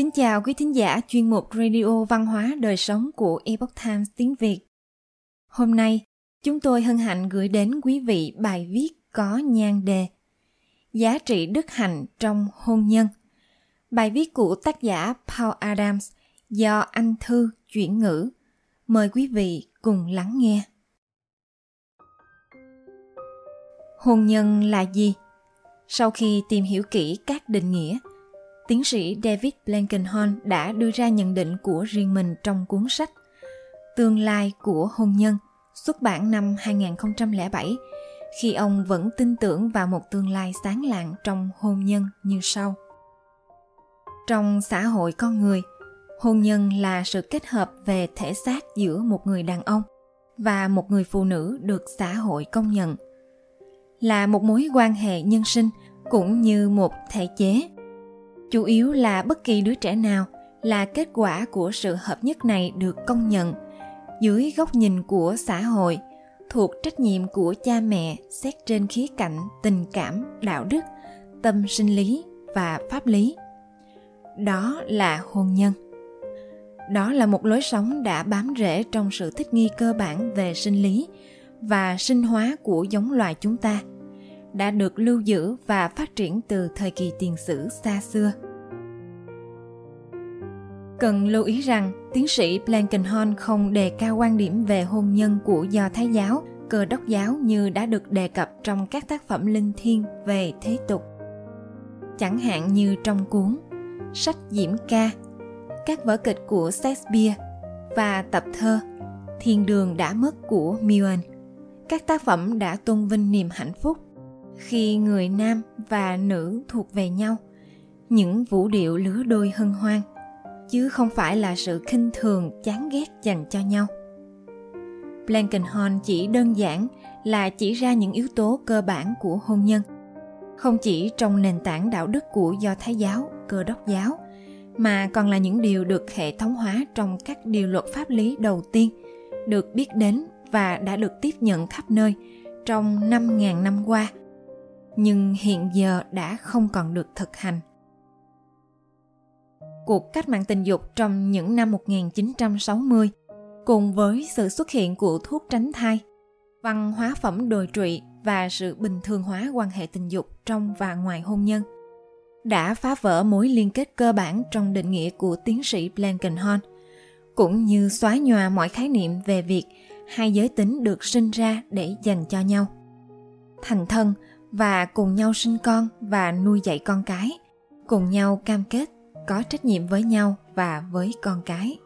Kính chào quý thính giả chuyên mục Radio Văn hóa Đời Sống của Epoch Times tiếng Việt. Hôm nay, chúng tôi hân hạnh gửi đến quý vị bài viết có nhan đề Giá trị đức hạnh trong hôn nhân. Bài viết của tác giả Paul Adams do Anh Thư chuyển ngữ. Mời quý vị cùng lắng nghe. Hôn nhân là gì? Sau khi tìm hiểu kỹ các định nghĩa – tiến sĩ David Blankenhorn đã đưa ra nhận định của riêng mình trong cuốn sách Tương lai của hôn nhân xuất bản năm 2007 khi ông vẫn tin tưởng vào một tương lai sáng lạng trong hôn nhân như sau. Trong xã hội con người, hôn nhân là sự kết hợp về thể xác giữa một người đàn ông và một người phụ nữ được xã hội công nhận là một mối quan hệ nhân sinh cũng như một thể chế chủ yếu là bất kỳ đứa trẻ nào là kết quả của sự hợp nhất này được công nhận. Dưới góc nhìn của xã hội, thuộc trách nhiệm của cha mẹ xét trên khía cạnh tình cảm, đạo đức, tâm sinh lý và pháp lý. Đó là hôn nhân. Đó là một lối sống đã bám rễ trong sự thích nghi cơ bản về sinh lý và sinh hóa của giống loài chúng ta đã được lưu giữ và phát triển từ thời kỳ tiền sử xa xưa. Cần lưu ý rằng, tiến sĩ Blankenhorn không đề cao quan điểm về hôn nhân của Do Thái giáo, cơ đốc giáo như đã được đề cập trong các tác phẩm linh thiêng về thế tục. Chẳng hạn như trong cuốn Sách Diễm Ca, các vở kịch của Shakespeare và tập thơ Thiên đường đã mất của Milton. Các tác phẩm đã tôn vinh niềm hạnh phúc khi người nam và nữ thuộc về nhau, những vũ điệu lứa đôi hân hoan, chứ không phải là sự khinh thường, chán ghét dành cho nhau. Blankenhorn chỉ đơn giản là chỉ ra những yếu tố cơ bản của hôn nhân, không chỉ trong nền tảng đạo đức của do thái giáo, cơ đốc giáo, mà còn là những điều được hệ thống hóa trong các điều luật pháp lý đầu tiên, được biết đến và đã được tiếp nhận khắp nơi trong 5.000 năm qua nhưng hiện giờ đã không còn được thực hành. Cuộc cách mạng tình dục trong những năm 1960 cùng với sự xuất hiện của thuốc tránh thai, văn hóa phẩm đồi trụy và sự bình thường hóa quan hệ tình dục trong và ngoài hôn nhân đã phá vỡ mối liên kết cơ bản trong định nghĩa của tiến sĩ Blankenhorn, cũng như xóa nhòa mọi khái niệm về việc hai giới tính được sinh ra để dành cho nhau. Thành thân và cùng nhau sinh con và nuôi dạy con cái. Cùng nhau cam kết có trách nhiệm với nhau và với con cái.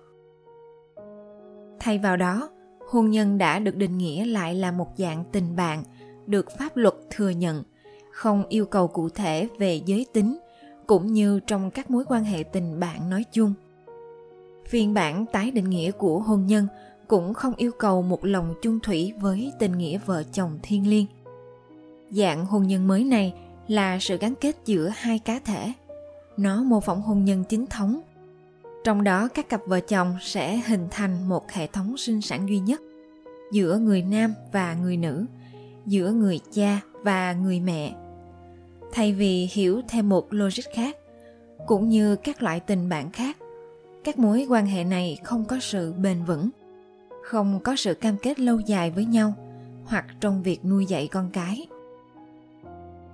Thay vào đó, hôn nhân đã được định nghĩa lại là một dạng tình bạn, được pháp luật thừa nhận, không yêu cầu cụ thể về giới tính, cũng như trong các mối quan hệ tình bạn nói chung. Phiên bản tái định nghĩa của hôn nhân cũng không yêu cầu một lòng chung thủy với tình nghĩa vợ chồng thiêng liêng dạng hôn nhân mới này là sự gắn kết giữa hai cá thể. Nó mô phỏng hôn nhân chính thống. Trong đó, các cặp vợ chồng sẽ hình thành một hệ thống sinh sản duy nhất giữa người nam và người nữ, giữa người cha và người mẹ. Thay vì hiểu theo một logic khác, cũng như các loại tình bạn khác, các mối quan hệ này không có sự bền vững, không có sự cam kết lâu dài với nhau hoặc trong việc nuôi dạy con cái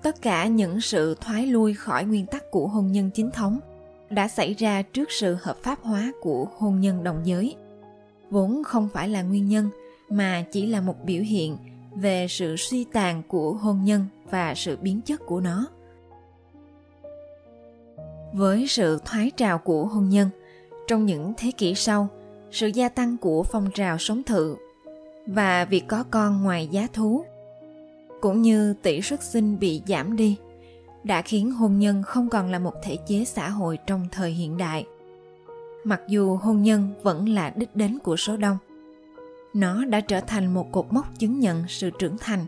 tất cả những sự thoái lui khỏi nguyên tắc của hôn nhân chính thống đã xảy ra trước sự hợp pháp hóa của hôn nhân đồng giới. Vốn không phải là nguyên nhân, mà chỉ là một biểu hiện về sự suy tàn của hôn nhân và sự biến chất của nó. Với sự thoái trào của hôn nhân, trong những thế kỷ sau, sự gia tăng của phong trào sống thự và việc có con ngoài giá thú cũng như tỷ suất sinh bị giảm đi, đã khiến hôn nhân không còn là một thể chế xã hội trong thời hiện đại. Mặc dù hôn nhân vẫn là đích đến của số đông, nó đã trở thành một cột mốc chứng nhận sự trưởng thành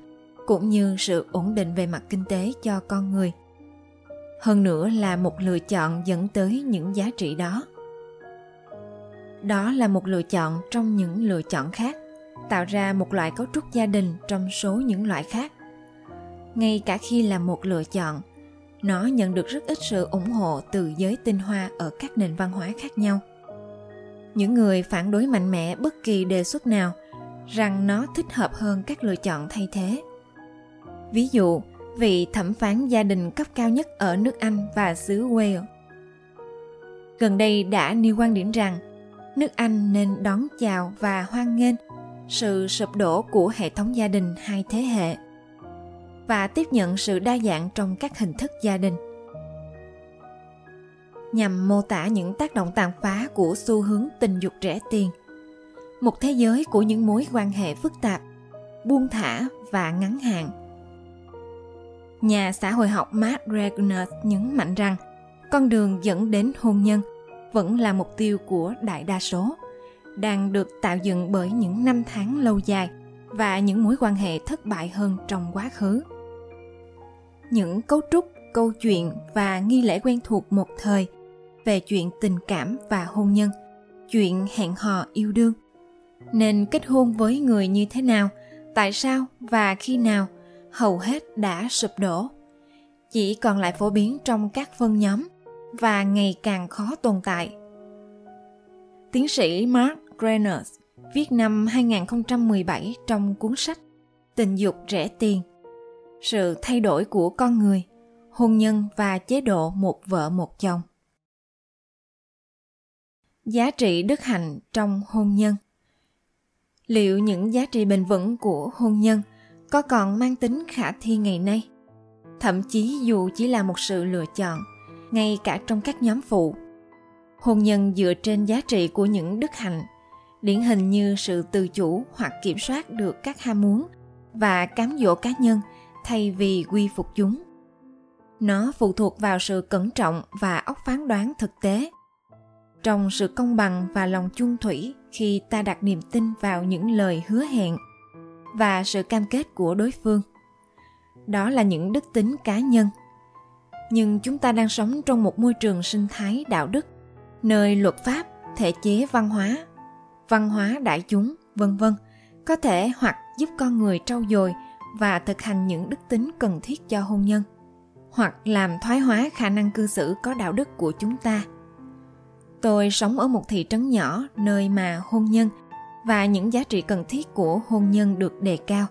cũng như sự ổn định về mặt kinh tế cho con người. Hơn nữa là một lựa chọn dẫn tới những giá trị đó. Đó là một lựa chọn trong những lựa chọn khác, tạo ra một loại cấu trúc gia đình trong số những loại khác ngay cả khi là một lựa chọn. Nó nhận được rất ít sự ủng hộ từ giới tinh hoa ở các nền văn hóa khác nhau. Những người phản đối mạnh mẽ bất kỳ đề xuất nào rằng nó thích hợp hơn các lựa chọn thay thế. Ví dụ, vị thẩm phán gia đình cấp cao nhất ở nước anh và xứ wales. Gần đây đã nêu quan điểm rằng nước anh nên đón chào và hoan nghênh sự sụp đổ của hệ thống gia đình hai thế hệ và tiếp nhận sự đa dạng trong các hình thức gia đình. Nhằm mô tả những tác động tàn phá của xu hướng tình dục rẻ tiền, một thế giới của những mối quan hệ phức tạp, buông thả và ngắn hạn. Nhà xã hội học Matt Regner nhấn mạnh rằng, con đường dẫn đến hôn nhân vẫn là mục tiêu của đại đa số, đang được tạo dựng bởi những năm tháng lâu dài và những mối quan hệ thất bại hơn trong quá khứ những cấu trúc, câu chuyện và nghi lễ quen thuộc một thời về chuyện tình cảm và hôn nhân, chuyện hẹn hò yêu đương. Nên kết hôn với người như thế nào, tại sao và khi nào, hầu hết đã sụp đổ. Chỉ còn lại phổ biến trong các phân nhóm và ngày càng khó tồn tại. Tiến sĩ Mark Greners viết năm 2017 trong cuốn sách Tình dục rẻ tiền sự thay đổi của con người, hôn nhân và chế độ một vợ một chồng. Giá trị đức hạnh trong hôn nhân. Liệu những giá trị bền vững của hôn nhân có còn mang tính khả thi ngày nay? Thậm chí dù chỉ là một sự lựa chọn, ngay cả trong các nhóm phụ, hôn nhân dựa trên giá trị của những đức hạnh, điển hình như sự tự chủ hoặc kiểm soát được các ham muốn và cám dỗ cá nhân thay vì quy phục chúng. Nó phụ thuộc vào sự cẩn trọng và óc phán đoán thực tế. Trong sự công bằng và lòng chung thủy khi ta đặt niềm tin vào những lời hứa hẹn và sự cam kết của đối phương. Đó là những đức tính cá nhân. Nhưng chúng ta đang sống trong một môi trường sinh thái đạo đức, nơi luật pháp, thể chế văn hóa văn hóa đại chúng, vân vân, có thể hoặc giúp con người trau dồi và thực hành những đức tính cần thiết cho hôn nhân, hoặc làm thoái hóa khả năng cư xử có đạo đức của chúng ta. Tôi sống ở một thị trấn nhỏ nơi mà hôn nhân và những giá trị cần thiết của hôn nhân được đề cao.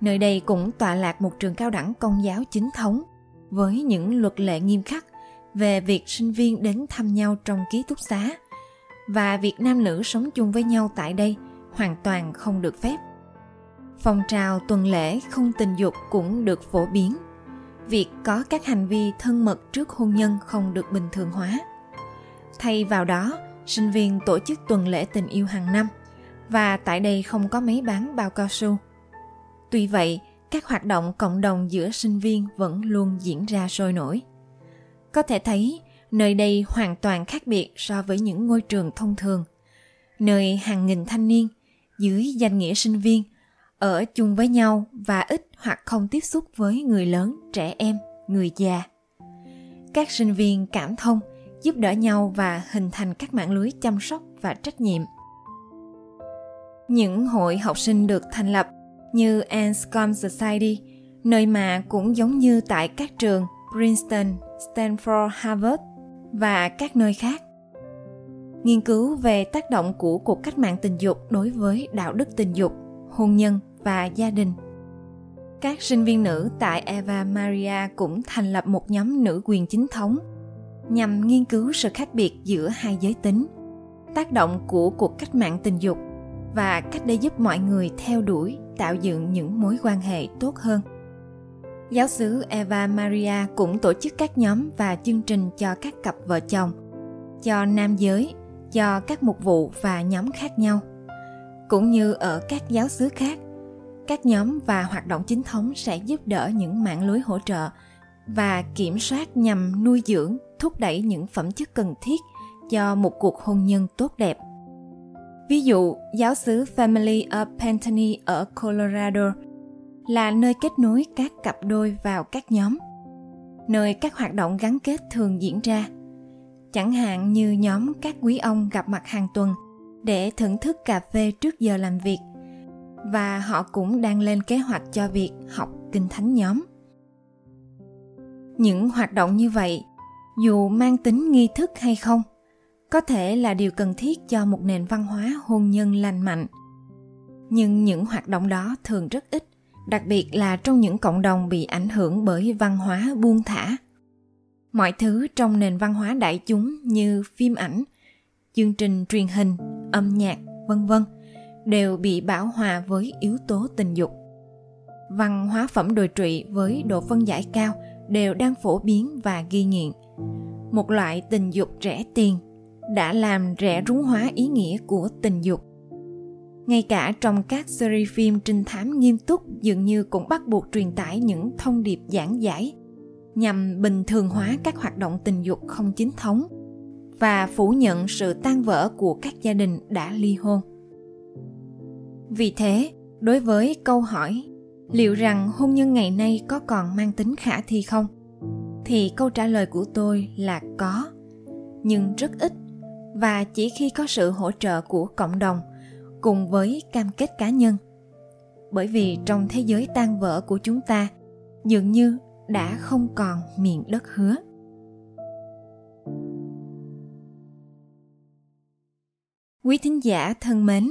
Nơi đây cũng tọa lạc một trường cao đẳng công giáo chính thống với những luật lệ nghiêm khắc về việc sinh viên đến thăm nhau trong ký túc xá và việc nam nữ sống chung với nhau tại đây hoàn toàn không được phép phong trào tuần lễ không tình dục cũng được phổ biến. Việc có các hành vi thân mật trước hôn nhân không được bình thường hóa. Thay vào đó, sinh viên tổ chức tuần lễ tình yêu hàng năm và tại đây không có máy bán bao cao su. Tuy vậy, các hoạt động cộng đồng giữa sinh viên vẫn luôn diễn ra sôi nổi. Có thể thấy, nơi đây hoàn toàn khác biệt so với những ngôi trường thông thường. Nơi hàng nghìn thanh niên, dưới danh nghĩa sinh viên ở chung với nhau và ít hoặc không tiếp xúc với người lớn trẻ em người già các sinh viên cảm thông giúp đỡ nhau và hình thành các mạng lưới chăm sóc và trách nhiệm những hội học sinh được thành lập như Anscombe Society, nơi mà cũng giống như tại các trường Princeton, Stanford, Harvard và các nơi khác. Nghiên cứu về tác động của cuộc cách mạng tình dục đối với đạo đức tình dục, hôn nhân và gia đình. Các sinh viên nữ tại Eva Maria cũng thành lập một nhóm nữ quyền chính thống nhằm nghiên cứu sự khác biệt giữa hai giới tính, tác động của cuộc cách mạng tình dục và cách để giúp mọi người theo đuổi tạo dựng những mối quan hệ tốt hơn. Giáo sứ Eva Maria cũng tổ chức các nhóm và chương trình cho các cặp vợ chồng, cho nam giới, cho các mục vụ và nhóm khác nhau. Cũng như ở các giáo sứ khác, các nhóm và hoạt động chính thống sẽ giúp đỡ những mạng lưới hỗ trợ và kiểm soát nhằm nuôi dưỡng, thúc đẩy những phẩm chất cần thiết cho một cuộc hôn nhân tốt đẹp. Ví dụ, giáo xứ Family of Pantani ở Colorado là nơi kết nối các cặp đôi vào các nhóm, nơi các hoạt động gắn kết thường diễn ra. Chẳng hạn như nhóm các quý ông gặp mặt hàng tuần để thưởng thức cà phê trước giờ làm việc và họ cũng đang lên kế hoạch cho việc học kinh thánh nhóm. Những hoạt động như vậy, dù mang tính nghi thức hay không, có thể là điều cần thiết cho một nền văn hóa hôn nhân lành mạnh. Nhưng những hoạt động đó thường rất ít, đặc biệt là trong những cộng đồng bị ảnh hưởng bởi văn hóa buông thả. Mọi thứ trong nền văn hóa đại chúng như phim ảnh, chương trình truyền hình, âm nhạc, vân vân đều bị bảo hòa với yếu tố tình dục. Văn hóa phẩm đồi trụy với độ phân giải cao đều đang phổ biến và ghi nghiện một loại tình dục rẻ tiền đã làm rẻ rúng hóa ý nghĩa của tình dục. Ngay cả trong các series phim trinh thám nghiêm túc dường như cũng bắt buộc truyền tải những thông điệp giảng giải nhằm bình thường hóa các hoạt động tình dục không chính thống và phủ nhận sự tan vỡ của các gia đình đã ly hôn vì thế, đối với câu hỏi, liệu rằng hôn nhân ngày nay có còn mang tính khả thi không? Thì câu trả lời của tôi là có, nhưng rất ít. Và chỉ khi có sự hỗ trợ của cộng đồng cùng với cam kết cá nhân. Bởi vì trong thế giới tan vỡ của chúng ta, dường như đã không còn miền đất hứa. Quý thính giả thân mến